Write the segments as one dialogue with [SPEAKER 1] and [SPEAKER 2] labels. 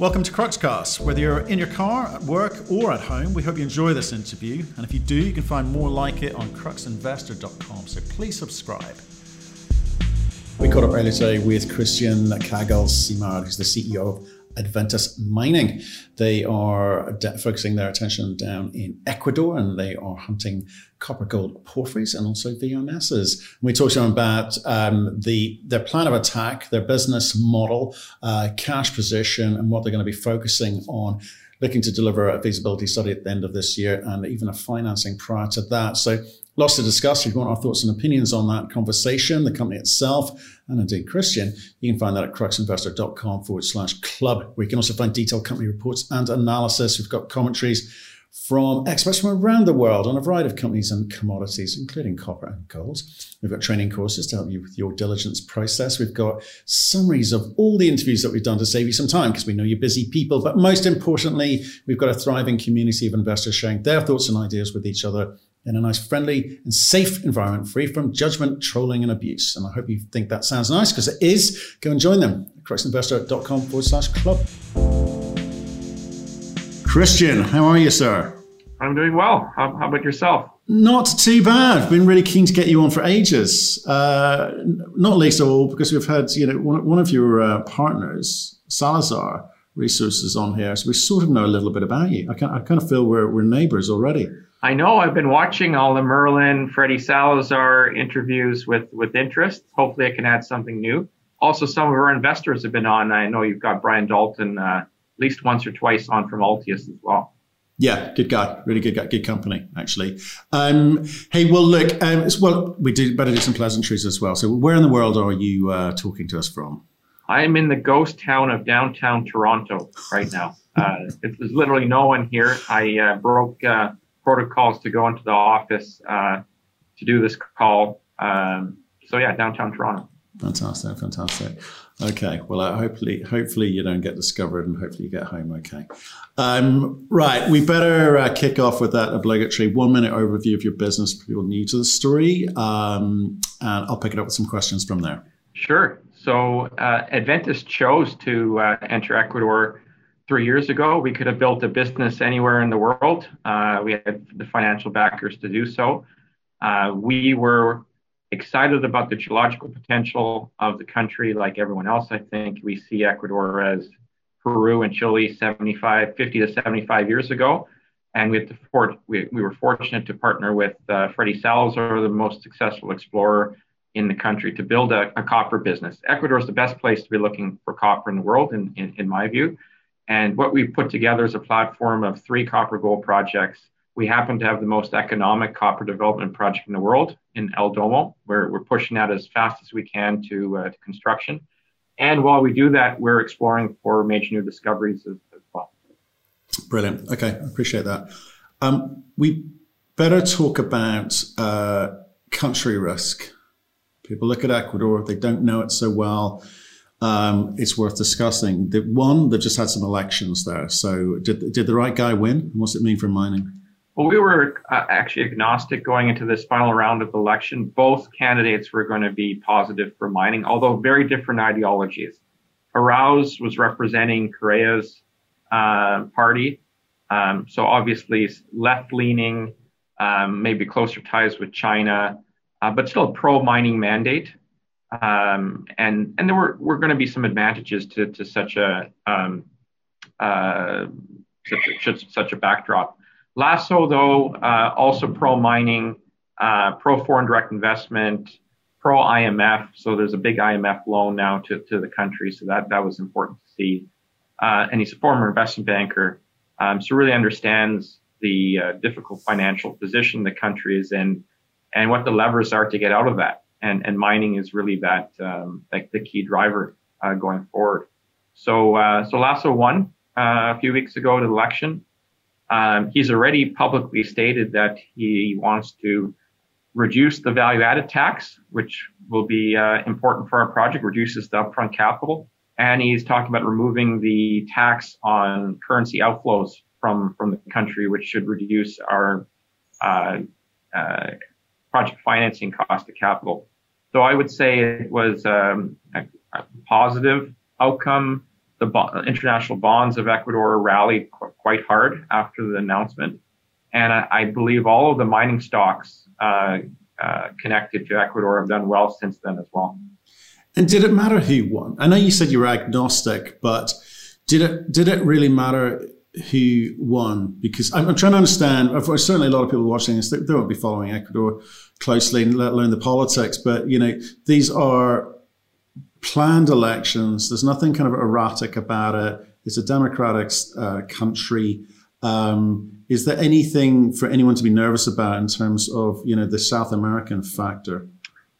[SPEAKER 1] Welcome to Cruxcast. Whether you're in your car, at work, or at home, we hope you enjoy this interview. And if you do, you can find more like it on cruxinvestor.com. So please subscribe. We caught up earlier today with Christian Kargl-Simard, who's the CEO of Adventus Mining. They are de- focusing their attention down in Ecuador and they are hunting copper gold porphyries and also VMSs. We talked to them about um, the their plan of attack, their business model, uh, cash position, and what they're going to be focusing on. Looking to deliver a feasibility study at the end of this year and even a financing prior to that. So Lots to discuss. If you want our thoughts and opinions on that conversation, the company itself, and indeed Christian, you can find that at cruxinvestor.com forward slash club, you can also find detailed company reports and analysis. We've got commentaries from experts from around the world on a variety of companies and commodities, including copper and gold. We've got training courses to help you with your diligence process. We've got summaries of all the interviews that we've done to save you some time because we know you're busy people. But most importantly, we've got a thriving community of investors sharing their thoughts and ideas with each other in a nice, friendly, and safe environment, free from judgment, trolling, and abuse. And I hope you think that sounds nice because it is. Go and join them at cruxinvestor.com forward slash club. Christian, how are you, sir?
[SPEAKER 2] I'm doing well. How, how, about yourself?
[SPEAKER 1] Not too bad. Been really keen to get you on for ages. Uh, not least of all because we've had, you know, one, one of your uh, partners, Salazar Resources, on here, so we sort of know a little bit about you. I, can, I kind of feel we're, we're neighbors already.
[SPEAKER 2] I know I've been watching all the Merlin, Freddie Salazar interviews with, with interest. Hopefully, I can add something new. Also, some of our investors have been on. I know you've got Brian Dalton uh, at least once or twice on from Altius as well.
[SPEAKER 1] Yeah, good guy, really good guy, good company actually. Um, hey, well, look, um, well, we do better do some pleasantries as well. So, where in the world are you uh, talking to us from?
[SPEAKER 2] I am in the ghost town of downtown Toronto right now. Uh, there's literally no one here. I uh, broke uh, protocols to go into the office uh, to do this call. Um, so yeah, downtown Toronto.
[SPEAKER 1] Fantastic, fantastic. Okay, well, uh, hopefully, hopefully you don't get discovered, and hopefully you get home okay. Um, right, we better uh, kick off with that obligatory one-minute overview of your business for people new to the story, um, and I'll pick it up with some questions from there.
[SPEAKER 2] Sure. So, uh, Adventus chose to uh, enter Ecuador three years ago. We could have built a business anywhere in the world. Uh, we had the financial backers to do so. Uh, we were excited about the geological potential of the country, like everyone else. I think we see Ecuador as Peru and Chile 75, 50 to 75 years ago. And we, for, we, we, were fortunate to partner with uh, Freddie Salazar, the most successful explorer in the country, to build a, a, copper business. Ecuador is the best place to be looking for copper in the world, in, in, in my view. And what we've put together is a platform of three copper gold projects. We happen to have the most economic copper development project in the world in El Domo, where we're pushing that as fast as we can to, uh, to construction. And while we do that, we're exploring for major new discoveries as, as well.
[SPEAKER 1] Brilliant. Okay, appreciate that. Um, we better talk about uh, country risk. People look at Ecuador, they don't know it so well um, it's worth discussing. The one, they've just had some elections there. So did, did the right guy win? What's it mean for mining?
[SPEAKER 2] Well, we were uh, actually agnostic going into this final round of election. Both candidates were going to be positive for mining, although very different ideologies. Arauz was representing Correa's uh, party, um, so obviously left-leaning, um, maybe closer ties with China, uh, but still a pro mining mandate. Um, and and there were, were going to be some advantages to, to such a um, uh, such, such a backdrop. Lasso, though, uh, also pro mining, uh, pro foreign direct investment, pro IMF. So there's a big IMF loan now to, to the country. So that, that was important to see. Uh, and he's a former investment banker. Um, so really understands the uh, difficult financial position the country is in and what the levers are to get out of that and, and mining is really that um, like the key driver uh, going forward. So uh, so Lasso won uh, a few weeks ago the election. Um, he's already publicly stated that he wants to reduce the value added tax, which will be uh, important for our project, reduces the upfront capital. And he's talking about removing the tax on currency outflows from, from the country, which should reduce our uh, uh, project financing cost of capital. So I would say it was um, a, a, positive outcome. The bo- international bonds of Ecuador rallied qu- quite hard after the announcement. And I, I believe all of the mining stocks uh, uh, connected to Ecuador have done well since then as well.
[SPEAKER 1] And did it matter who won? I know you said you were agnostic, but did it did it really matter who won? Because I'm, I'm trying to understand. Certainly, a lot of people watching this they, they won't be following Ecuador closely, let alone the politics. But you know, these are planned elections. There's nothing kind of erratic about it. It's a democratic uh, country. Um, is there anything for anyone to be nervous about in terms of you know the South American factor?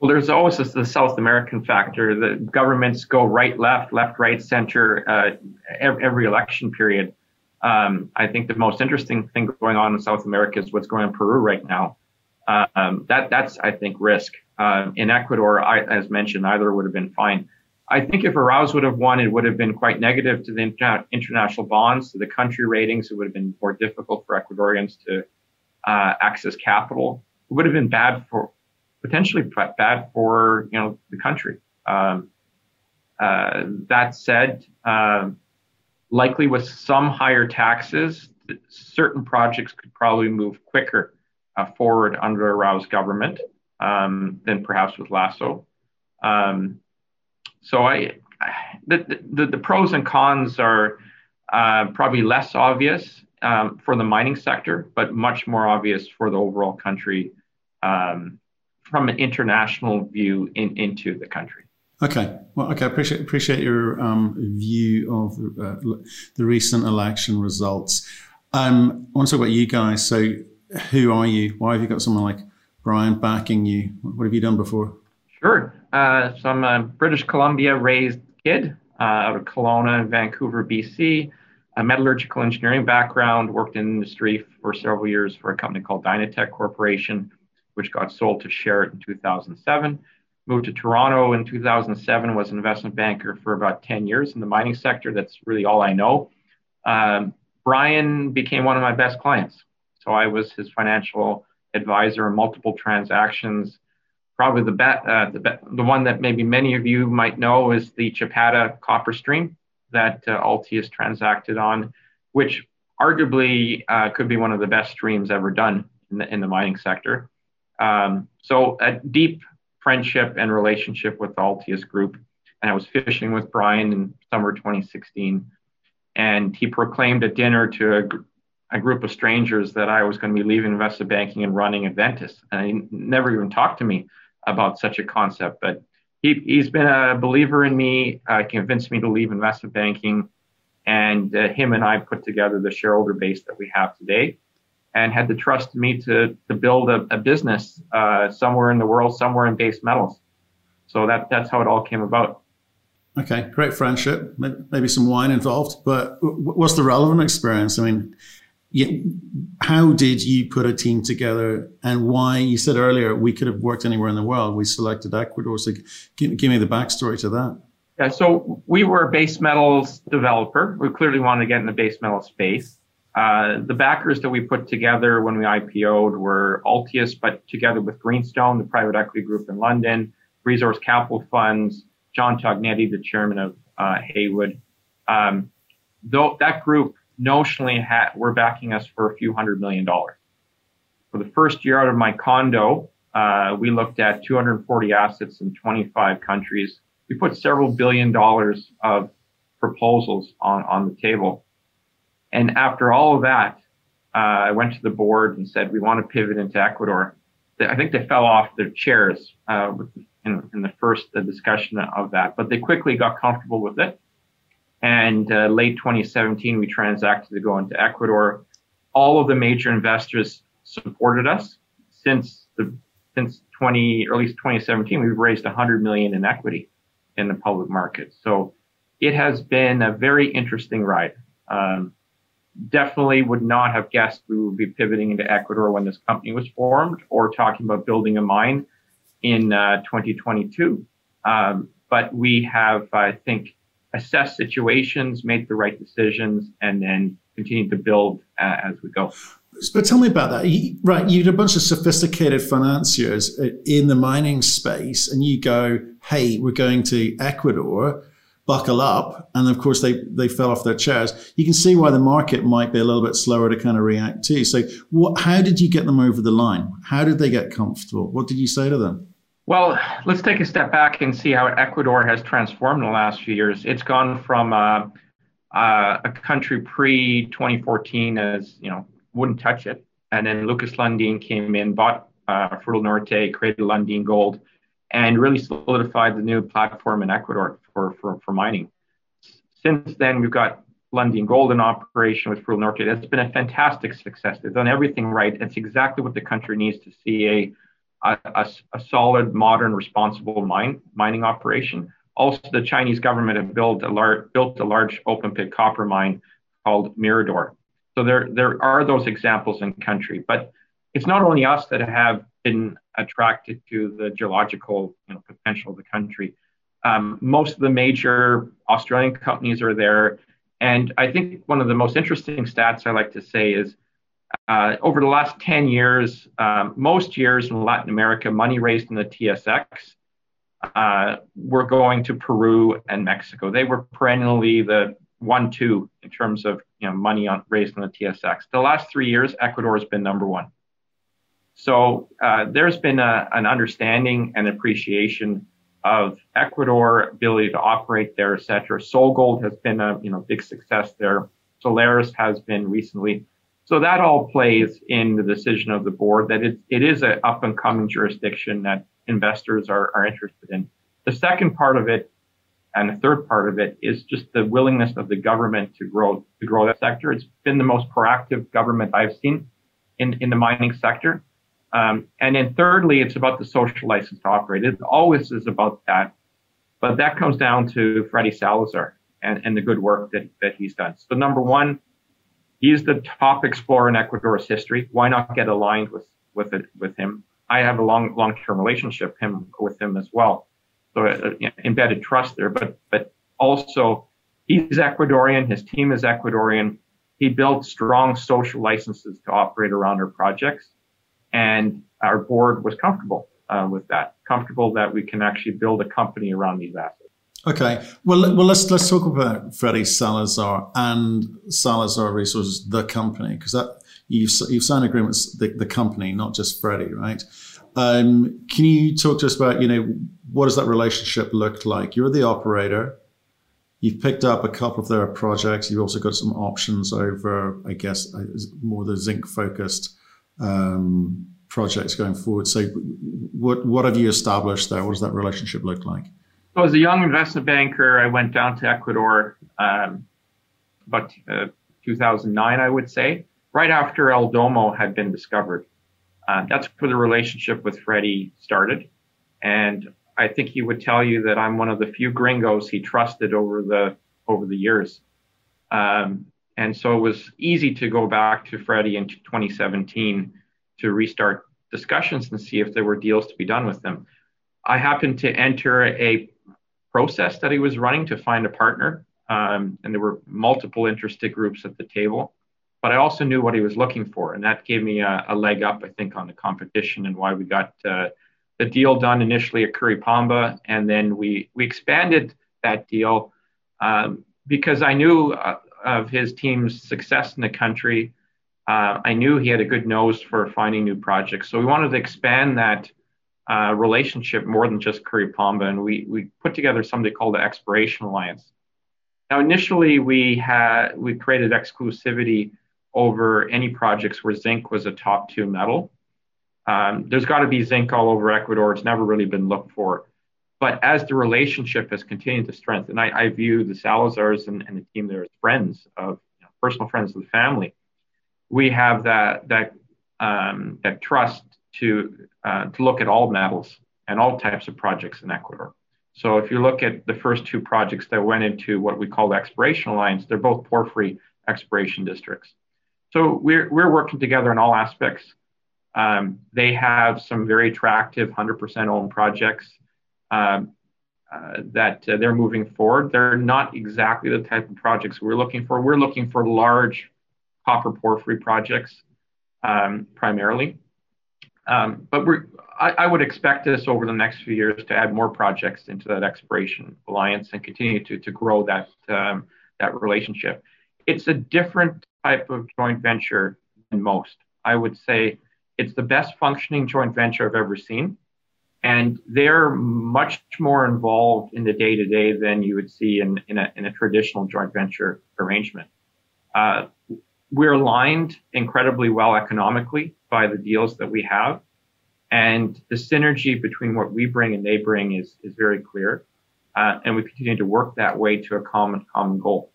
[SPEAKER 2] Well, there's always the South American factor. The governments go right, left, left, right, center uh, every, every, election period. Um, I think the most interesting thing going on in South America is what's going on in Peru right now. Um, that that's I think risk. Uh, in Ecuador, I, as mentioned, either would have been fine. I think if Arauz would have won, it would have been quite negative to the inter- international bonds, to the country ratings. It would have been more difficult for Ecuadorians to uh, access capital. It would have been bad for, potentially bad for you know the country. Um, uh, that said, uh, likely with some higher taxes, certain projects could probably move quicker uh, forward under Arauz government um, than perhaps with Lasso. Um, so I, the, the, the pros and cons are uh, probably less obvious um, for the mining sector, but much more obvious for the overall country um, from an international view in, into the country.
[SPEAKER 1] Okay. Well, okay. I appreciate appreciate your um, view of uh, the recent election results. Um, I want to talk about you guys. So, who are you? Why have you got someone like Brian backing you? What have you done before?
[SPEAKER 2] Sure. Uh, so I'm a British Columbia raised kid uh, out of Kelowna, Vancouver, BC. A metallurgical engineering background, worked in industry for several years for a company called Dynatec Corporation, which got sold to Sherritt in 2007. Moved to Toronto in 2007, was an investment banker for about 10 years in the mining sector. That's really all I know. Um, Brian became one of my best clients. So I was his financial advisor in multiple transactions probably the, uh, the, the one that maybe many of you might know is the Chapada copper stream that uh, Altius transacted on, which arguably uh, could be one of the best streams ever done in the, in the mining sector. Um, so a deep friendship and relationship with the Altius group. And I was fishing with Brian in summer 2016. And he proclaimed at dinner to a, a group of strangers that I was going to be leaving investment banking and running Adventus. And he never even talked to me about such a concept. But he, he's been a believer in me, uh, convinced me to leave investment banking. And uh, him and I put together the shareholder base that we have today and had the trust me to, to build a, a business uh, somewhere in the world, somewhere in base metals. So that, that's how it all came about.
[SPEAKER 1] Okay, great friendship. Maybe some wine involved, but what's the relevant experience? I mean, how did you put a team together and why you said earlier we could have worked anywhere in the world we selected ecuador so give, give me the backstory to that
[SPEAKER 2] yeah so we were a base metals developer we clearly wanted to get in the base metal space uh, the backers that we put together when we IPO'd were Altius, but together with Greenstone, the private equity group in London, Resource Capital Funds, John Tognetti, the chairman of uh, Haywood. Um, though that group notionally ha- were backing us for a few hundred million dollars. For the first year out of my condo, uh, we looked at 240 assets in 25 countries. We put several billion dollars of proposals on, on the table. And after all of that, uh, I went to the board and said, we want to pivot into Ecuador. I think they fell off their chairs uh, in, in, the first discussion of that, but they quickly got comfortable with it. And uh, late 2017, we transacted to go into Ecuador. All of the major investors supported us since the since 20 or at least 2017. We've raised 100 million in equity in the public market. So it has been a very interesting ride. Um, definitely would not have guessed we would be pivoting into Ecuador when this company was formed or talking about building a mine in uh, 2022. Um, but we have, I think, assessed situations, make the right decisions, and then continue to build uh, as we go.
[SPEAKER 1] But tell me about that. Right, you had a bunch of sophisticated financiers uh, in the mining space, and you go, "Hey, we're going to Ecuador." Buckle up. And of course, they, they fell off their chairs. You can see why the market might be a little bit slower to kind of react too. So, what, how did you get them over the line? How did they get comfortable? What did you say to them?
[SPEAKER 2] Well, let's take a step back and see how Ecuador has transformed in the last few years. It's gone from uh, uh, a country pre 2014 as you know wouldn't touch it, and then Lucas Lundin came in, bought uh, Norte, created Lundin Gold, and really solidified the new platform in Ecuador for, for, for mining. Since then, we've got Lundin Gold in operation with Fruta Norte. That's been a fantastic success. They've done everything right. It's exactly what the country needs to see a, a, a solid, modern, responsible mine, mining operation. Also, the Chinese government have built a large, built a large open pit copper mine called Mirador. So there, there are those examples in country, but it's not only us that have been attracted to the geological you know, potential of the country. Um, most of the major Australian companies are there. And I think one of the most interesting stats I like to say is uh, over the last 10 years, um, most years in Latin America, money raised in the TSX uh, were going to Peru and Mexico. They were perennially the one, two in terms of you know, money on, raised in the TSX. The last three years, Ecuador has been number one. So uh, there's been a, an understanding and appreciation of Ecuador ability to operate there, et cetera. SolGold has been a you know big success there. Solaris has been recently. So that all plays in the decision of the board that it, it is an up and coming jurisdiction that investors are, are interested in. The second part of it and the third part of it is just the willingness of the government to grow to grow that sector. It's been the most proactive government I've seen in, in the mining sector. Um, and then thirdly, it's about the social license to operate. It always is about that. But that comes down to Freddy Salazar and, and the good work that, that he's done. So number one, he's the top explorer in Ecuador's history. Why not get aligned with, with it, with him? I have a long, long-term relationship him with him as well. So uh, know, embedded trust there, but, but also he's Ecuadorian. His team is Ecuadorian. He built strong social licenses to operate around our projects and our board was comfortable uh, with that, comfortable that we can actually build a company around these assets.
[SPEAKER 1] Okay, well, well, let's let's talk about Freddy Salazar and Salazar Resources, the company, because that you've you've signed agreements the, the company, not just Freddy, right? Um, can you talk to us about you know what does that relationship look like? You're the operator. You've picked up a couple of their projects. You've also got some options over, I guess, uh, more the zinc focused um, projects going forward. So, what what have you established there? What does that relationship look like?
[SPEAKER 2] So, as a young investment banker, I went down to Ecuador um, about uh, 2009, I would say, right after El Domo had been discovered. Uh, that's where the relationship with Freddie started, and I think he would tell you that I'm one of the few gringos he trusted over the over the years. Um, and so it was easy to go back to Freddie in 2017 to restart discussions and see if there were deals to be done with them. I happened to enter a process that he was running to find a partner, um, and there were multiple interested groups at the table. But I also knew what he was looking for, and that gave me a, a leg up, I think, on the competition and why we got uh, the deal done initially at Curipamba, and then we we expanded that deal um, because I knew uh, of his team's success in the country. Uh, I knew he had a good nose for finding new projects. So we wanted to expand that uh, relationship more than just Curipamba. And we, we put together something called the Exploration Alliance. Now, initially, we had we created exclusivity over any projects where zinc was a top two metal. Um, there's got to be zinc all over Ecuador. It's never really been looked for. But as the relationship has continued to strengthen, I, I view the Salazars and, and, the team there as friends of you know, personal friends of the family. We have that that um, that trust to uh, to look at all metals and all types of projects in Ecuador. So if you look at the first two projects that went into what we call the exploration alliance, they're both porphyry exploration districts. So we're we're working together in all aspects. Um, they have some very attractive 100% owned projects um, uh, that uh, they're moving forward. They're not exactly the type of projects we're looking for. We're looking for large copper porphyry projects um, primarily. Um, but we're I, I, would expect us over the next few years to add more projects into that exploration alliance and continue to, to grow that um, that relationship. It's a different type of joint venture than most. I would say it's the best functioning joint venture I've ever seen. And they're much more involved in the day to day than you would see in, in, a, in a traditional joint venture arrangement. Uh, we're aligned incredibly well economically by the deals that we have. And the synergy between what we bring and they bring is, is very clear. Uh, and we continue to work that way to a common common goal.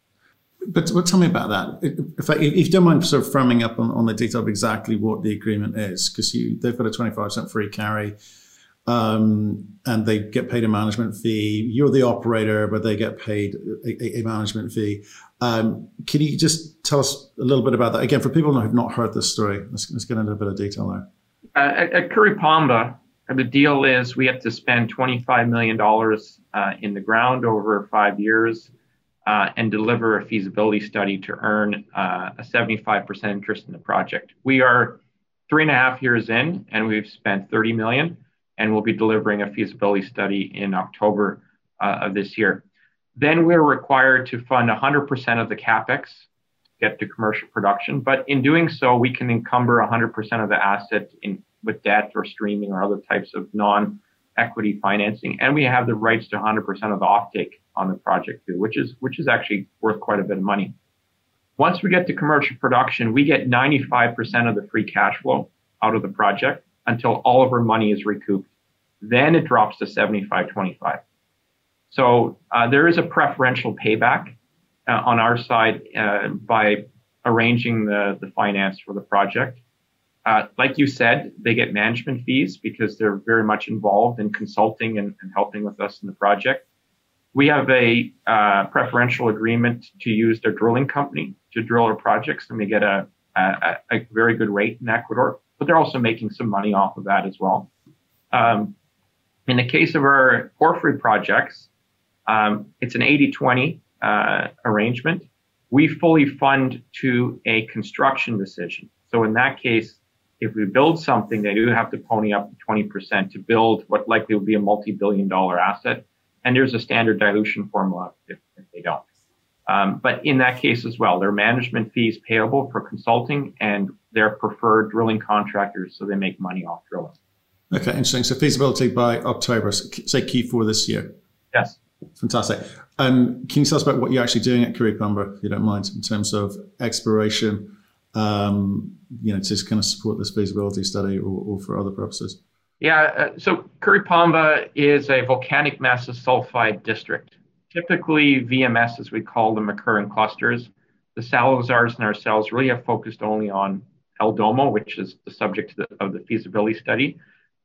[SPEAKER 1] But, tell me about that. If, I, if you don't mind sort of framing up on, on the detail of exactly what the agreement is, because they've got a 25% free carry um, and they get paid a management fee. You're the operator, but they get paid a, a management fee. Um, can you just tell us a little bit about that? Again, for people who have not heard this story, let's, let's get into a bit of detail there.
[SPEAKER 2] Uh, at, at Curipamba, the deal is we have to spend $25 million uh, in the ground over five years uh, and deliver a feasibility study to earn uh, a 75% interest in the project. We are three and a half years in, and we've spent 30 million, and we'll be delivering a feasibility study in October uh, of this year. Then we're required to fund 100% of the capex to get to commercial production. But in doing so, we can encumber 100% of the asset in, with debt or streaming or other types of non equity financing. And we have the rights to 100% of the offtake on the project too, which is, which is actually worth quite a bit of money. Once we get to commercial production, we get 95% of the free cash flow out of the project until all of our money is recouped. Then it drops to 75 25. So uh, there is a preferential payback uh, on our side uh, by arranging the, the finance for the project. Uh, like you said, they get management fees because they're very much involved in consulting and, and helping with us in the project. We have a uh, preferential agreement to use their drilling company to drill our projects, and we get a, a, a very good rate in Ecuador. But they're also making some money off of that as well. Um, in the case of our porphyry projects, um, it's an 80 20 uh, arrangement. We fully fund to a construction decision. So in that case, if we build something, they do have to pony up 20% to build what likely will be a multi billion dollar asset. And there's a standard dilution formula if, if they don't. Um, but in that case as well, their management fees payable for consulting and their preferred drilling contractors, so they make money off drilling.
[SPEAKER 1] Okay, interesting. So feasibility by October, say Q4 this year.
[SPEAKER 2] Yes.
[SPEAKER 1] Fantastic. Um, can you tell us about what you're actually doing at Curipamba, if you don't mind, in terms of exploration, um, you know, to kind of support this feasibility study or, or for other purposes?
[SPEAKER 2] Yeah, uh, so Curipamba is a volcanic massive sulfide district. Typically, VMS, as we call them, occur in clusters. The Salazars and ourselves really have focused only on El Domo, which is the subject of the, of the feasibility study.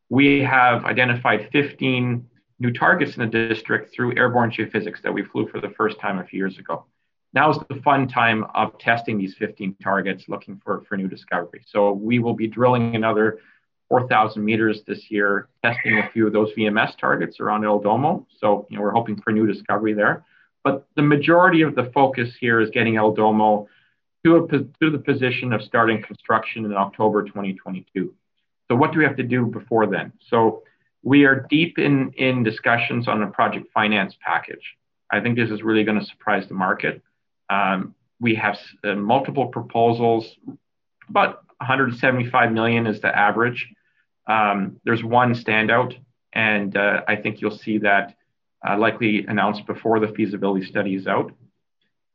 [SPEAKER 2] We have identified 15 new targets in the district through airborne geophysics that we flew for the first time a few years ago. Now is the fun time of testing these 15 targets, looking for, for new discovery. So we will be drilling another 4,000 meters this year, testing a few of those VMS targets around El Domo. So you know, we're hoping for new discovery there. But the majority of the focus here is getting El Domo to, a, to the position of starting construction in October 2022. So what do we have to do before then? So we are deep in, in discussions on a project finance package. I think this is really going to surprise the market. Um, we have uh, multiple proposals, about 175 million is the average. Um, there's one standout, and uh, I think you'll see that uh, likely announced before the feasibility study is out.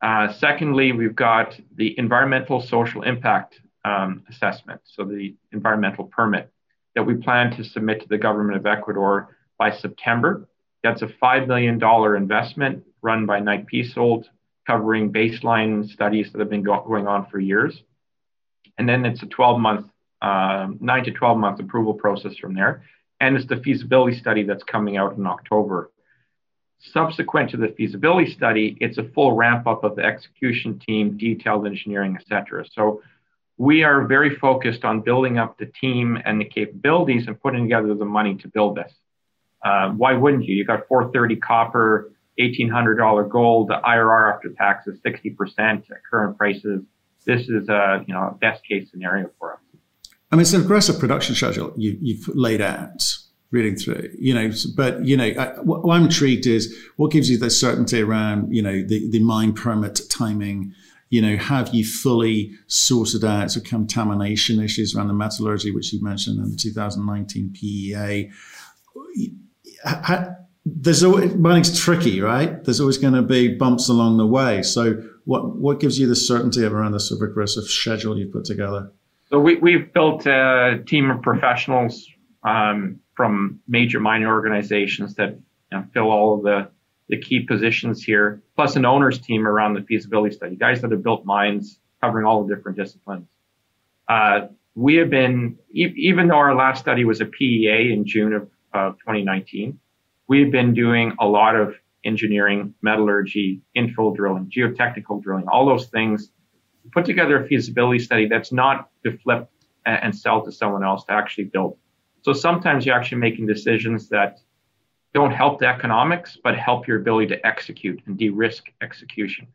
[SPEAKER 2] Uh, secondly, we've got the environmental social impact um, assessment, so the environmental permit that we plan to submit to the government of Ecuador by September. That's a $5 million investment run by Knight Piésold, covering baseline studies that have been go- going on for years. And then it's a 12 month, uh, 9 to 12 month approval process from there. And it's the feasibility study that's coming out in October. Subsequent to the feasibility study, it's a full ramp up of the execution team, detailed engineering, et cetera. So we are very focused on building up the team and the capabilities and putting together the money to build this. Uh, why wouldn't you? You got 430 copper, $1,800 gold. The IRR after tax is 60% at current prices. This is a you know best case scenario for us.
[SPEAKER 1] I mean, it's an aggressive production schedule you, you've laid out reading through, you know, but, you know, I, what I'm intrigued is what gives you the certainty around, you know, the, the mine permit timing, you know, have you fully sorted out the contamination issues around the metallurgy, which you mentioned in the 2019 PEA? There's always, mining's tricky, right? There's always going to be bumps along the way. So what, what gives you the certainty around the sort of aggressive schedule you've put together?
[SPEAKER 2] So we, we've built a team of professionals um, from major mining organizations that you know, fill all of the the key positions here, plus an owner's team around the feasibility study, guys that have built mines covering all the different disciplines. Uh, we have been, e- even though our last study was a PEA in June of, of 2019, we've been doing a lot of engineering, metallurgy, infill drilling, geotechnical drilling, all those things. Put together a feasibility study that's not to flip and sell to someone else to actually build. So sometimes you're actually making decisions that don't help the economics, but help your ability to execute and de-risk execution.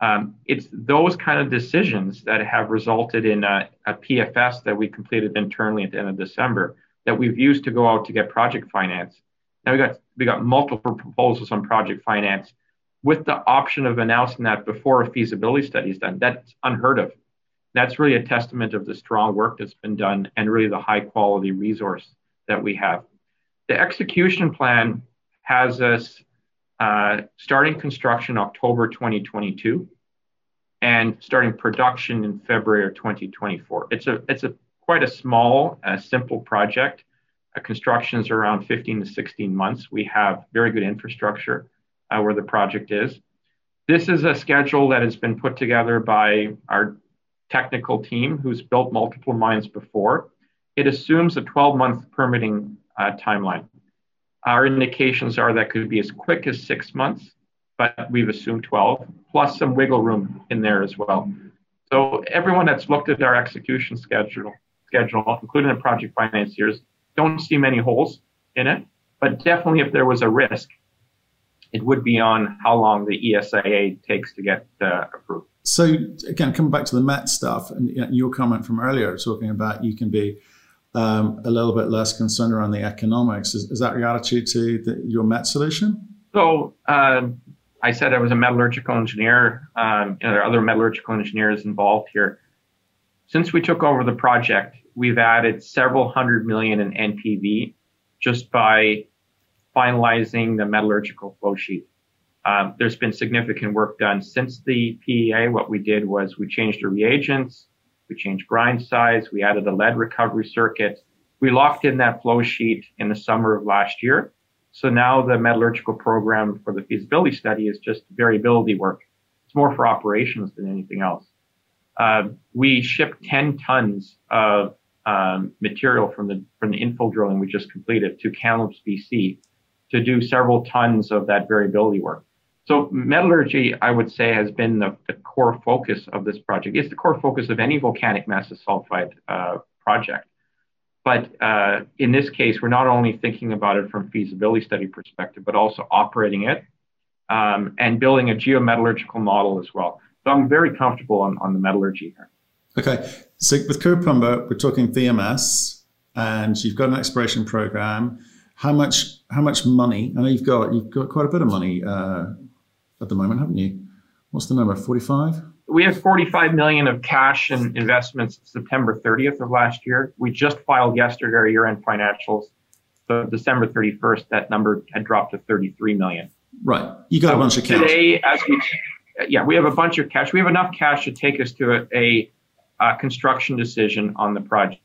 [SPEAKER 2] Um, it's those kind of decisions that have resulted in a, a, PFS that we completed internally at the end of December that we've used to go out to get project finance. Now we got we got multiple proposals on project finance with the option of announcing that before a feasibility study is done. That's unheard of. That's really a testament of the strong work that's been done and really the high quality resource that we have. The execution plan has us uh, starting construction October 2022 and starting production in February of 2024. It's a it's a quite a small, uh, simple project. Uh, construction is around 15 to 16 months. We have very good infrastructure uh, where the project is. This is a schedule that has been put together by our technical team who's built multiple mines before. It assumes a 12 month permitting uh, timeline. Our indications are that could be as quick as six months, but we've assumed 12, plus some wiggle room in there as well. So everyone that's looked at our execution schedule, schedule, including the project financiers, don't see many holes in it. But definitely, if there was a risk, it would be on how long the ESIA takes to get uh, approved.
[SPEAKER 1] So again, coming back to the MET stuff and your comment from earlier, talking about you can be um, a little bit less concerned around the economics. Is, is that your attitude to the, your MET solution?
[SPEAKER 2] So um, I said I was a metallurgical engineer. Um, you know, there are other metallurgical engineers involved here. Since we took over the project, we've added several hundred million in NPV just by finalizing the metallurgical flow sheet. Um, there's been significant work done since the PEA. What we did was we changed the reagents, we changed grind size. We added a lead recovery circuit. We locked in that flow sheet in the summer of last year. So now the metallurgical program for the feasibility study is just variability work. It's more for operations than anything else. Uh, we shipped 10 tons of um, material from the from the infill drilling we just completed to Kamloops, BC, to do several tons of that variability work. So metallurgy, I would say, has been the, the, core focus of this project. It's the core focus of any volcanic massive sulfide uh, project. But uh, in this case, we're not only thinking about it from feasibility study perspective, but also operating it um, and building a geometallurgical model as well. So I'm very comfortable on, on the metallurgy here.
[SPEAKER 1] Okay. So with Curipamba, we're talking VMS, and you've got an exploration program. How much? How much money? I know you've got you've got quite a bit of money uh, at the moment, haven't you? What's the number? 45?
[SPEAKER 2] We have 45 million of cash and investments September 30th of last year. We just filed yesterday our year-end financials. So December 31st, that number had dropped to 33 million.
[SPEAKER 1] Right. You got a bunch of cash.
[SPEAKER 2] Today, as we, yeah, we have a bunch of cash. We have enough cash to take us to a, a, a construction decision on the project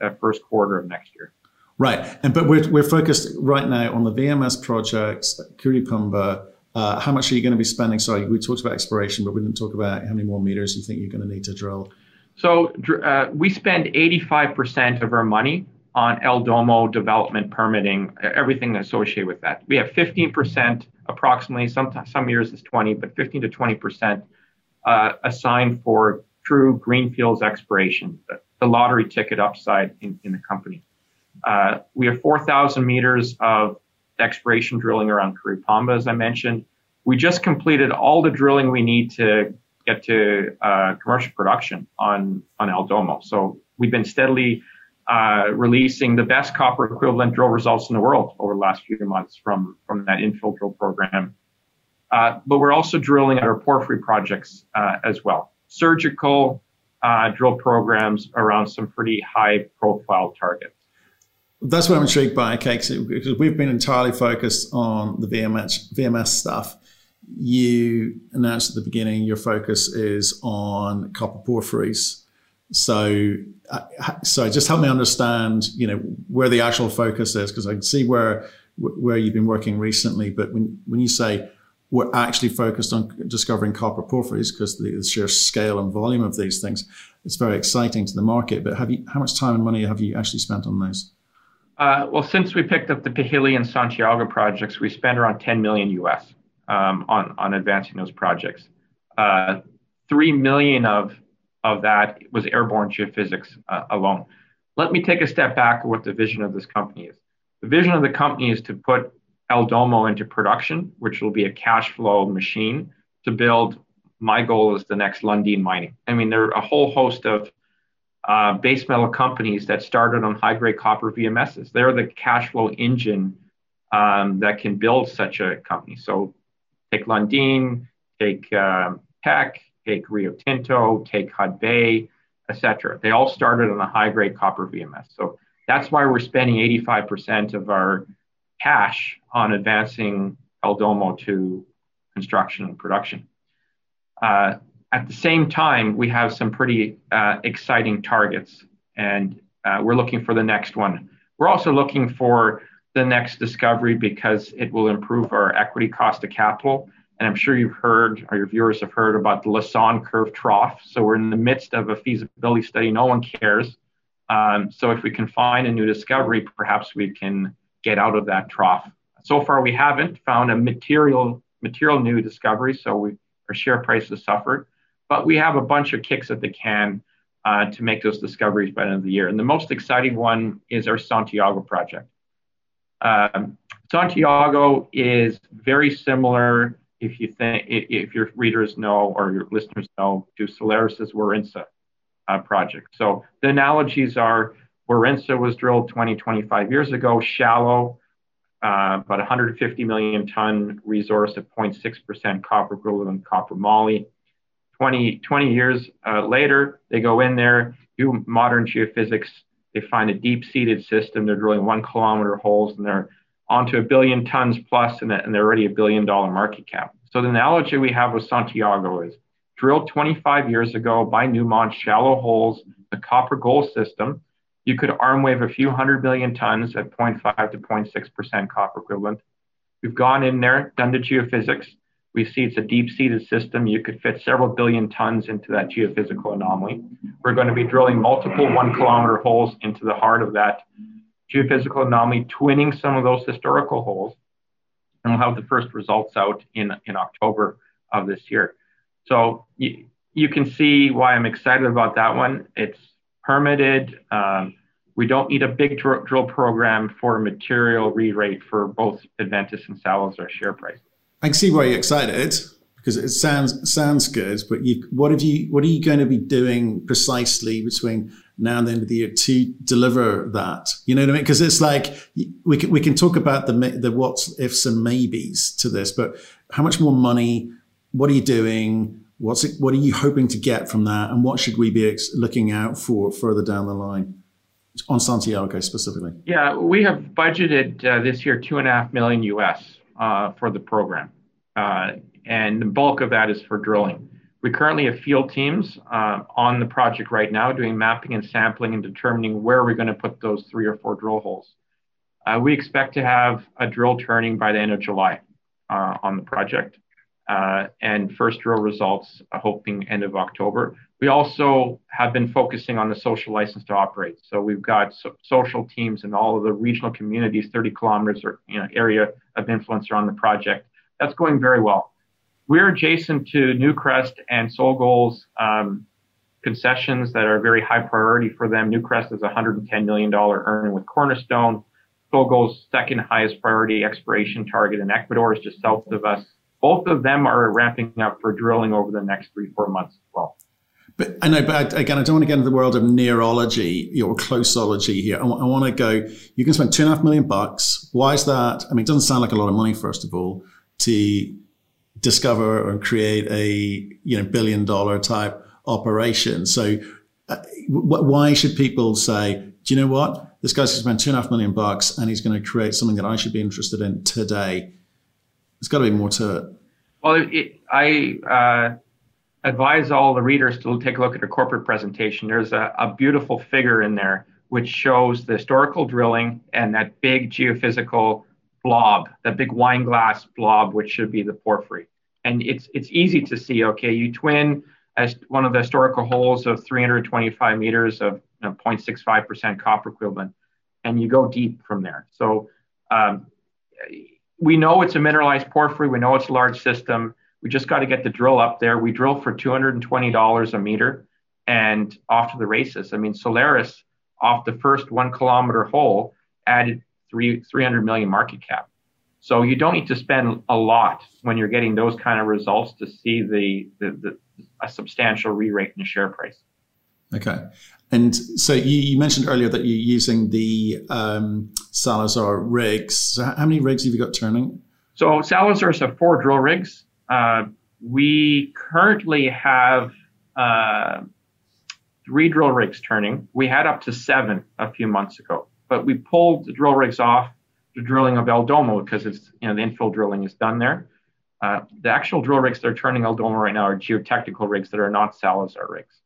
[SPEAKER 2] uh, first quarter of next year.
[SPEAKER 1] Right. And but we're, we're focused right now on the VMS projects, Curipamba, uh, how much are you going to be spending? Sorry, we talked about exploration, but we didn't talk about how many more meters you think you're going to need to drill.
[SPEAKER 2] So uh, we spend 85% of our money on El Domo development permitting, everything associated with that. We have 15% approximately, some, some years it's 20, but 15 to 20% uh, assigned for true greenfields exploration, the, the lottery ticket upside in, in the company. Uh, we have 4,000 meters of exploration drilling around Curipamba, as I mentioned. We just completed all the drilling we need to get to uh, commercial production on on El Domo. So we've been steadily uh, releasing the best copper equivalent drill results in the world over the last few months from from that infill drill program. Uh, but we're also drilling at our porphyry projects uh, as well. Surgical uh, drill programs around some pretty high profile targets.
[SPEAKER 1] That's what I'm intrigued by, okay, because we've been entirely focused on the VMS, VMS stuff. You announced at the beginning your focus is on copper porphyries. So, uh, so just help me understand, you know, where the actual focus is, because I can see where where you've been working recently. But when when you say we're actually focused on discovering copper porphyries because the, the, sheer scale and volume of these things, it's very exciting to the market. But have you, how much time and money have you actually spent on those?
[SPEAKER 2] Uh, well, since we picked up the Pijilli and Santiago projects, we spent around 10 million US um, on on advancing those projects. Uh, Three million of of that was airborne geophysics uh, alone. Let me take a step back of what the vision of this company is. The vision of the company is to put El Domo into production, which will be a cash flow machine to build. My goal is the next Lundin Mining. I mean, there are a whole host of uh, base metal companies that started on high grade copper VMSs. They're the cash flow engine um, that can build such a company. So take Lundin, take um, take Rio Tinto, take Hudbay, etc. They all started on a high grade copper VMS. So that's why we're spending 85% of our cash on advancing El Domo to construction and production. Uh, at the same time, we have some pretty uh, exciting targets, and uh, we're looking for the next one. We're also looking for the next discovery because it will improve our equity cost of capital. And I'm sure you've heard, or your viewers have heard about the Lassonde Curve Trough. So we're in the midst of a feasibility study. No one cares. Um, so if we can find a new discovery, perhaps we can get out of that trough. So far, we haven't found a material material new discovery, so we, our share price has suffered. But we have a bunch of kicks at the can uh, to make those discoveries by the end of the year. And the most exciting one is our Santiago project. Um, Santiago is very similar, if you think, if your readers know or your listeners know, to Solaris's Warintza uh, project. So the analogies are Warintza was drilled 20, 25 years ago, shallow, uh, about 150 million ton resource of 0.6% copper equivalent copper moly. 20, 20 years uh, later, they go in there, do modern geophysics. They find a deep seated system. They're drilling one kilometer holes and they're onto a billion tons plus and, they're already a billion dollar market cap. So the analogy we have with Santiago is drilled 25 years ago by Newmont, shallow holes, the copper gold system you could arm wave a few hundred million tons at 0.5 to 0.6% copper equivalent. We've gone in there, done the geophysics. We see it's a deep seated system. You could fit several billion tons into that geophysical anomaly. We're going to be drilling multiple one kilometer holes into the heart of that geophysical anomaly, twinning some of those historical holes. And we'll have the first results out in, in October of this year. So you, you can see why I'm excited about that one. It's permitted. Um, we don't need a big dr- drill program for material re-rate for both Adventus and Salazar share price.
[SPEAKER 1] I can see why you're excited because it sounds sounds good. But you, what have you? What are you going to be doing precisely between now and the end of the year to deliver that? You know what I mean? Because it's like we can we can talk about the the what's ifs and maybes to this, but how much more money? What are you doing? What's it, what are you hoping to get from that, and what should we be ex- looking out for further down the line on Santiago specifically?
[SPEAKER 2] Yeah, we have budgeted uh, this year two and a half million US for the program, uh, and the bulk of that is for drilling. We currently have field teams uh, on the project right now doing mapping and sampling and determining where we're going to put those three or four drill holes. Uh, we expect to have a drill turning by the end of July uh, on the project uh, and first drill results uh, hoping end of October. We also have been focusing on the social license to operate. So we've got so- social teams in all of the regional communities, 30 kilometers or you know, area of influence around the project. That's going very well. We're adjacent to Newcrest and SolGold's um, concessions that are very high priority for them. Newcrest is a $110 million earning with Cornerstone. SolGold's second highest priority exploration target in Ecuador is just south of us both of them are ramping up for drilling over the next three, four months as well.
[SPEAKER 1] But I know, but again, I don't want to get into the world of neurology or closology here. I, I want to go, you can spend two and a half million bucks. Why is that? I mean, it doesn't sound like a lot of money, first of all, to discover or create a, you know, billion dollar type operation. So uh, why should people say, do you know what? This guy's spend two and a half million bucks and he's going to create something that I should be interested in today. There's got to be more to it.
[SPEAKER 2] Well, it, I uh, advise all the readers to take a look at the corporate presentation. There's a, a beautiful figure in there which shows the historical drilling and that big geophysical blob, that big wine glass blob, which should be the porphyry. And it's it's easy to see. Okay, you twin as one of the historical holes of 325 meters of you know, 0.65% copper equivalent, and you go deep from there. So um, we know it's a mineralized porphyry. We know it's a large system. We just got to get the drill up there. We drill for $220 a meter and off to the races. I mean, Solaris off the first one kilometer hole added three, 300 million market cap. So you don't need to spend a lot when you're getting those kind of results to see the, the, the a substantial re-rate in the share price.
[SPEAKER 1] Okay. And so you, you, mentioned earlier that you're using the um, Salazar rigs. So how many rigs have you got turning?
[SPEAKER 2] So Salazar's have four drill rigs. Uh, we currently have uh, three drill rigs turning. We had up to seven a few months ago, but we pulled the drill rigs off the drilling of El Domo because it's you know the infill drilling is done there. Uh, the actual drill rigs that are turning El Domo right now are geotechnical rigs that are not Salazar rigs.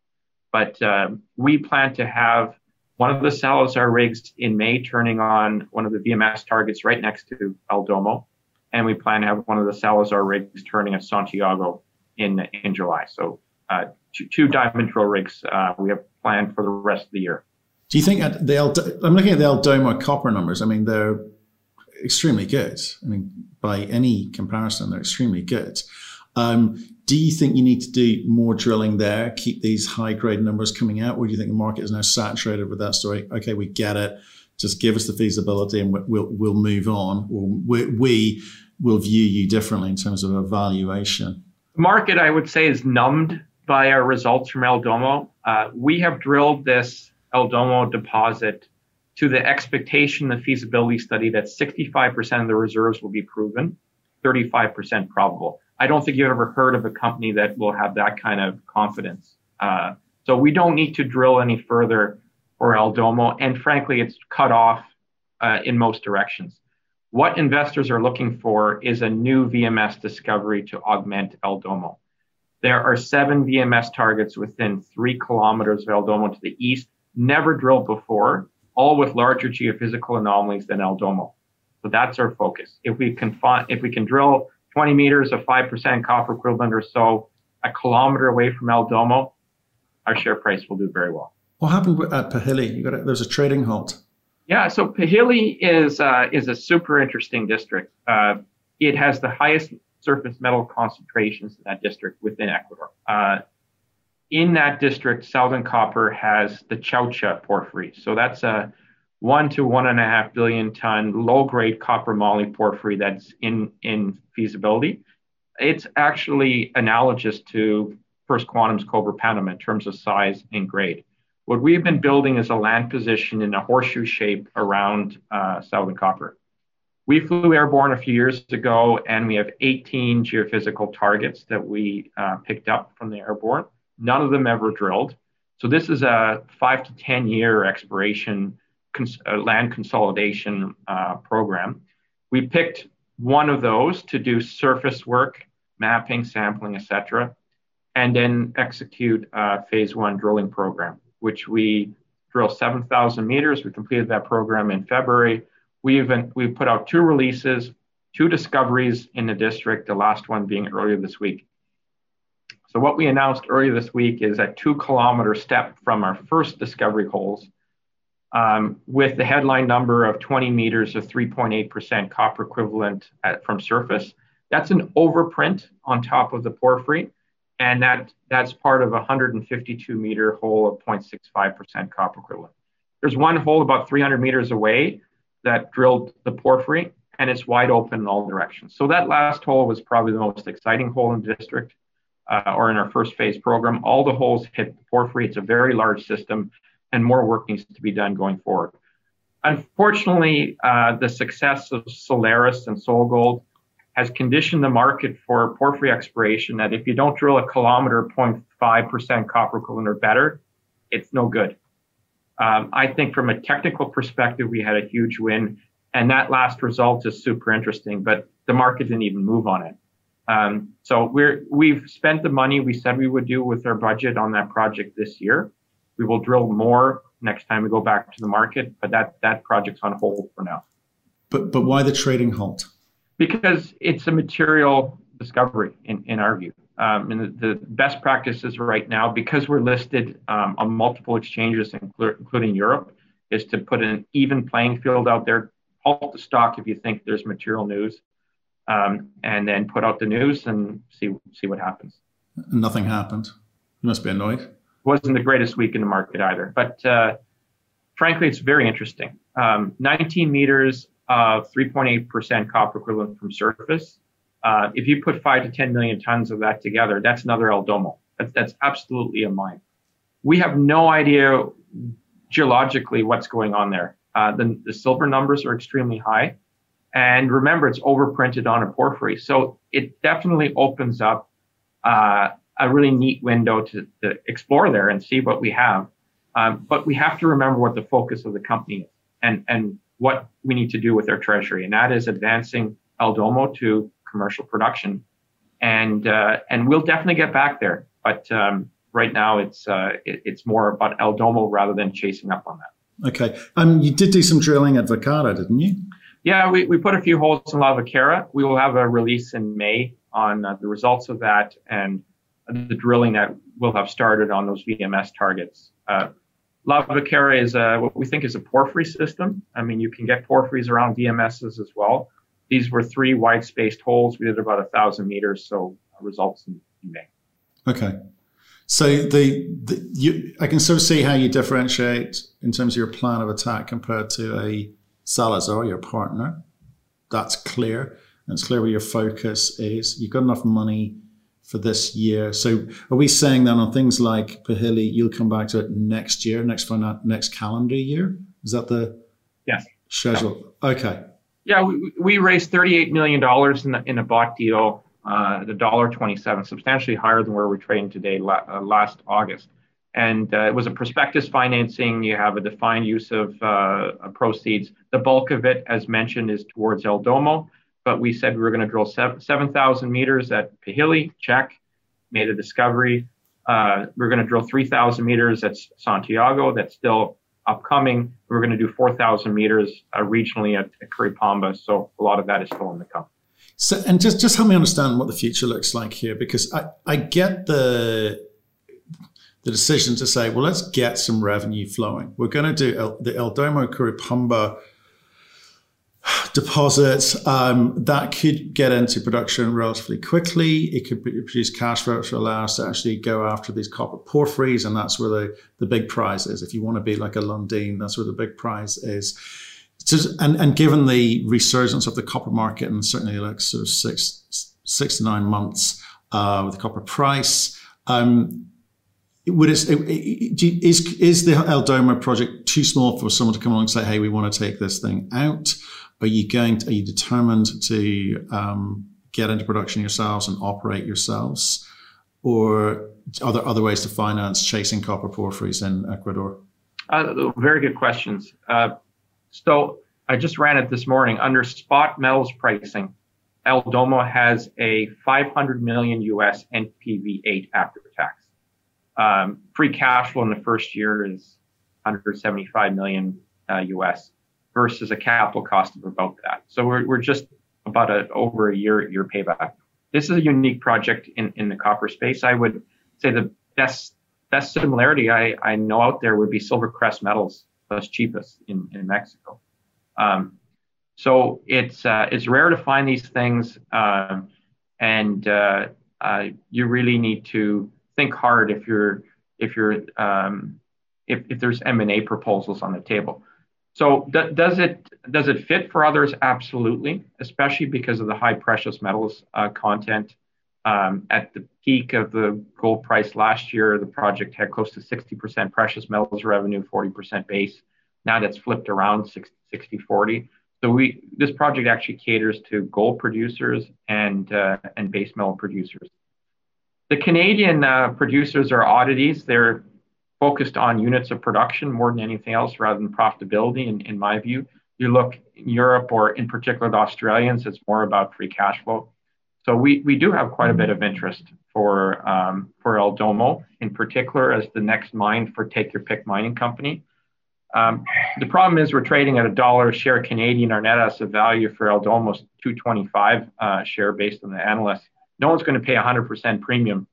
[SPEAKER 2] But uh, we plan to have one of the Salazar rigs in May turning on one of the VMS targets right next to El Domo. And we plan to have one of the Salazar rigs turning at Santiago in, in July. So uh, two, two, diamond drill rigs uh, we have planned for the rest of the year.
[SPEAKER 1] Do you think at the El, I'm looking at the El Domo copper numbers. I mean, they're extremely good. I mean, by any comparison, they're extremely good. Um, do you think you need to do more drilling there, keep these high grade numbers coming out, or do you think the market is now saturated with that story? Okay, we get it. Just give us the feasibility, and we'll we'll move on, or we, we will view you differently in terms of evaluation.
[SPEAKER 2] The market, I would say, is numbed by our results from El Domo. Uh, we have drilled this El Domo deposit to the expectation, the feasibility study that 65% of the reserves will be proven, 35% probable. I don't think you've ever heard of a company that will have that kind of confidence. Uh, so we don't need to drill any further for El Domo. And frankly, it's cut off uh, in most directions. What investors are looking for is a new VMS discovery to augment El Domo. There are seven VMS targets within three kilometers of El Domo to the east, never drilled before, all with larger geophysical anomalies than El Domo. So that's our focus. If we can find, if we can drill 20 meters of 5% copper equivalent or so a kilometer away from El Domo, our share price will do very well.
[SPEAKER 1] What happened at Pijili? You got there's a trading halt.
[SPEAKER 2] Yeah, so Pijili is uh, is a super interesting district. Uh, it has the highest surface metal concentrations in that district within Ecuador. Uh, in that district, Southern Copper has the Chaucha porphyry. So that's a one to one and a half billion ton low grade copper moly porphyry that's in, in feasibility. It's actually analogous to First Quantum's Cobre Panama in terms of size and grade. What we've been building is a land position in a horseshoe shape around uh, Southern Copper. We flew airborne a few years ago, and we have 18 geophysical targets that we uh, picked up from the airborne. None of them ever drilled. So this is a five to 10 year exploration cons- uh, land consolidation uh, program. We picked one of those to do surface work, mapping, sampling, etc., and then execute a phase one drilling program, which we drill 7,000 meters. We completed that program in February. We even we put out two releases, two discoveries in the district. The last one being earlier this week. So what we announced earlier this week is a two kilometer step from our first discovery holes um, with the headline number of 20 meters of 3.8% copper equivalent at, from surface. That's an overprint on top of the porphyry, and that, that's part of a 152 meter hole of 0.65% copper equivalent. There's one hole about 300 meters away that drilled the porphyry, and it's wide open in all directions. So that last hole was probably the most exciting hole in the district, uh, or in our first phase program. All the holes hit porphyry. It's a very large system, and more work needs to be done going forward. Unfortunately, uh, the success of Solaris and SolGold has conditioned the market for porphyry exploration that if you don't drill a kilometer 0.5% copper equivalent or better, it's no good. Um, I think from a technical perspective, we had a huge win, and that last result is super interesting, but the market didn't even move on it. Um, so we're we've spent the money we said we would do with our budget on that project this year. We will drill more next time we go back to the market, but that that project's on hold for now.
[SPEAKER 1] But but why the trading halt?
[SPEAKER 2] Because it's a material discovery in, in our view. Um, and the, the, best practices right now, because we're listed um, on multiple exchanges, including Europe, is to put an even playing field out there. Halt the stock if you think there's material news, um, and then put out the news and see see what happens.
[SPEAKER 1] Nothing happened. You must be annoyed
[SPEAKER 2] wasn't the greatest week in the market either. But uh, frankly, it's very interesting. Um, 19 meters of 3.8% copper equivalent from surface. Uh, if you put five to 10 million tons of that together, that's another El Domo. That's, that's absolutely a mine. We have no idea geologically what's going on there. Uh, the, the silver numbers are extremely high. And remember, it's overprinted on a porphyry. So it definitely opens up uh, a really neat window to, to explore there and see what we have. Um, but we have to remember what the focus of the company is and, and what we need to do with our treasury. And that is advancing El Domo to commercial production. And, uh, and we'll definitely get back there. But um, right now it's, uh, it, it's more about El Domo rather than chasing up on that.
[SPEAKER 1] Okay. Um, you did do some drilling at Vaquera, didn't you?
[SPEAKER 2] Yeah, we, we put a few holes in La Vaquera. We will have a release in May on uh, the results of that and the drilling that will have started on those VMS targets. Uh, La Vaquera is a, what we think is a porphyry system. I mean, you can get porphyries around VMSs as well. These were three wide spaced holes. We did about a thousand meters, so results in, in May.
[SPEAKER 1] Okay. So the, the you, I can sort of see how you differentiate in terms of your plan of attack compared to a Salazar, your partner. That's clear. And it's clear where your focus is. You've got enough money for this year. So are we saying then on things like Pijili, you'll come back to it next year, next next calendar year? Is that the
[SPEAKER 2] yes.
[SPEAKER 1] schedule? Okay.
[SPEAKER 2] Yeah, we, we raised $38 million in, the, in a bought deal, uh, the dollar 27, substantially higher than where we're trading today la- uh, last August. And uh, it was a prospectus financing. You have a defined use of uh, proceeds. The bulk of it, as mentioned, is towards El Domo but we said we were going to drill 7,000 meters at Pijili, check, made a discovery. Uh, we're going to drill 3,000 meters at Santiago, that's still upcoming. We're going to do 4,000 meters uh, regionally at, at Curipamba, so a lot of that is still in the come.
[SPEAKER 1] So, and just just help me understand what the future looks like here, because I, I get the the decision to say, well, let's get some revenue flowing. We're going to do El, the El Domo Curipamba deposits um, that could get into production relatively quickly. It could produce cash flow to allow us to actually go after these copper porphyries, and that's where the, the big prize is. If you want to be like a Lundin, that's where the big prize is. And, and given the resurgence of the copper market, and certainly like sort of six six to nine months uh, with the copper price. Um, would it, is is the El Domo project too small for someone to come along and say, "Hey, we want to take this thing out"? Are you going? To, are you determined to um, get into production yourselves and operate yourselves, or are there other ways to finance chasing copper porphyries in Ecuador?
[SPEAKER 2] Uh, very good questions. Uh, so I just ran it this morning under spot metals pricing. El Domo has a 500 million US NPV8 after tax. Um, free cash flow in the first year is 175 million uh, US versus a capital cost of about that. So we're, we're just about a, over a year year payback. This is a unique project in, in the copper space. I would say the best best similarity I, I know out there would be SilverCrest Metals, Las Chispas in, in Mexico. Um, so it's uh, it's rare to find these things, um, and uh, uh, you really need to think hard if you're if you're um, if, if there's M and A proposals on the table. So th- does it does it fit for others? Absolutely, especially because of the high precious metals uh, content. Um, at the peak of the gold price last year, the project had close to 60% precious metals revenue, 40% base. Now that's flipped around 60 40. So we this project actually caters to gold producers and uh, and base metal producers. The Canadian uh, producers are oddities. They're focused on units of production more than anything else rather than profitability, in, in my view. You look in Europe or in particular the Australians, it's more about free cash flow. So we, we do have quite a bit of interest for um, for El Domo in particular as the next mine for Take Your Pick Mining Company. Um, the problem is we're trading at a dollar share Canadian. Our net asset value for El Domo is 225 uh, share based on the analysts. No one's going to pay 100% premium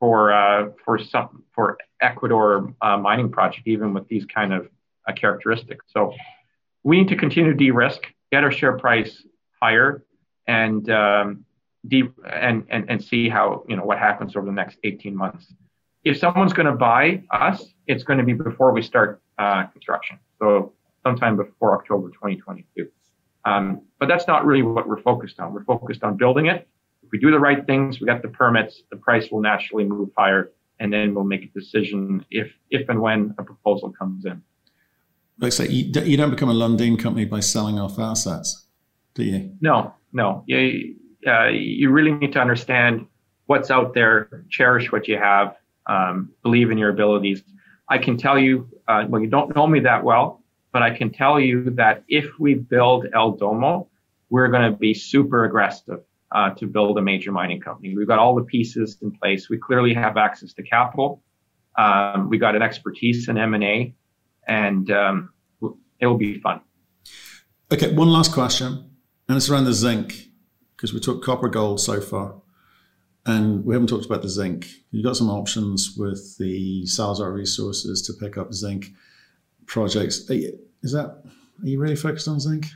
[SPEAKER 2] for uh, for some for Ecuador uh, mining project, even with these kind of uh, characteristics. So we need to continue to de-risk, get our share price higher, and um, de- and, and and see how you know what happens over the next 18 months. If someone's going to buy us, it's going to be before we start uh, construction, so sometime before October 2022. Um, but that's not really what we're focused on. We're focused on building it if we do the right things, we got the permits, the price will naturally move higher, and then we'll make a decision if if and when a proposal comes in.
[SPEAKER 1] Like say, you, you don't become a Lundin company by selling off assets, do you?
[SPEAKER 2] No, no. You, uh, you really need to understand what's out there, cherish what you have, um, believe in your abilities. I can tell you, uh, well, you don't know me that well, but I can tell you that if we build El Domo, we're going to be super aggressive uh, to build a major mining company. We've got all the pieces in place. We clearly have access to capital. Um, we got an expertise in M and A, and um, it will be fun.
[SPEAKER 1] Okay, one last question, and it's around the zinc because we took copper, gold so far, and we haven't talked about the zinc. You've got some options with the Salazar Resources to pick up zinc projects. Is that are you really focused on zinc? Do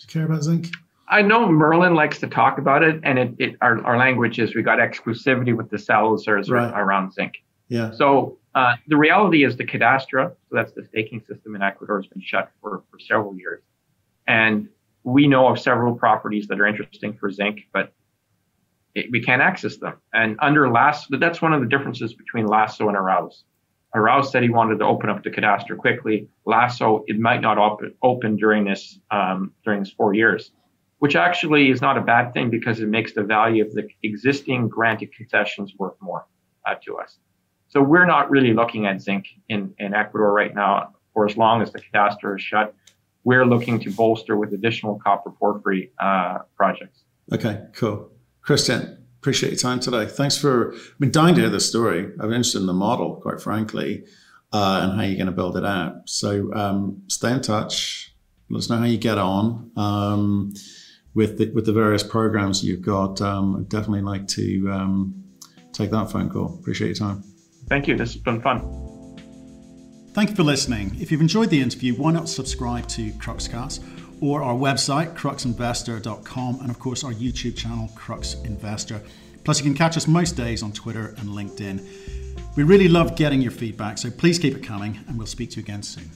[SPEAKER 1] you care about zinc?
[SPEAKER 2] I know Merlin likes to talk about it, and it, it our, our language is we got exclusivity with the Salazars right. around zinc.
[SPEAKER 1] Yeah.
[SPEAKER 2] So uh, the reality is the cadastre, so that's the staking system in Ecuador, has been shut for, for several years. And we know of several properties that are interesting for zinc, but it, we can't access them. And under Lasso, that's one of the differences between Lasso and Arauz. Arauz said he wanted to open up the cadastre quickly. Lasso, it might not open, open during this um, during this four years which actually is not a bad thing because it makes the value of the existing granted concessions worth more uh, to us. So we're not really looking at zinc in, in Ecuador right now for as long as the cadastre is shut. We're looking to bolster with additional copper porphyry uh, projects.
[SPEAKER 1] Okay, cool. Christian, appreciate your time today. Thanks for, I've been dying to hear the story. I'm interested in the model, quite frankly, uh, and how you're going to build it out. So um, stay in touch. Let us know how you get on. Um, with the, with the various programs you've got. Um, I'd definitely like to um, take that phone call. Appreciate your time.
[SPEAKER 2] Thank you. This has been fun.
[SPEAKER 1] Thank you for listening. If you've enjoyed the interview, why not subscribe to Cruxcast or our website, cruxinvestor.com, and of course our YouTube channel, Crux Investor. Plus, you can catch us most days on Twitter and LinkedIn. We really love getting your feedback, so please keep it coming, and we'll speak to you again soon.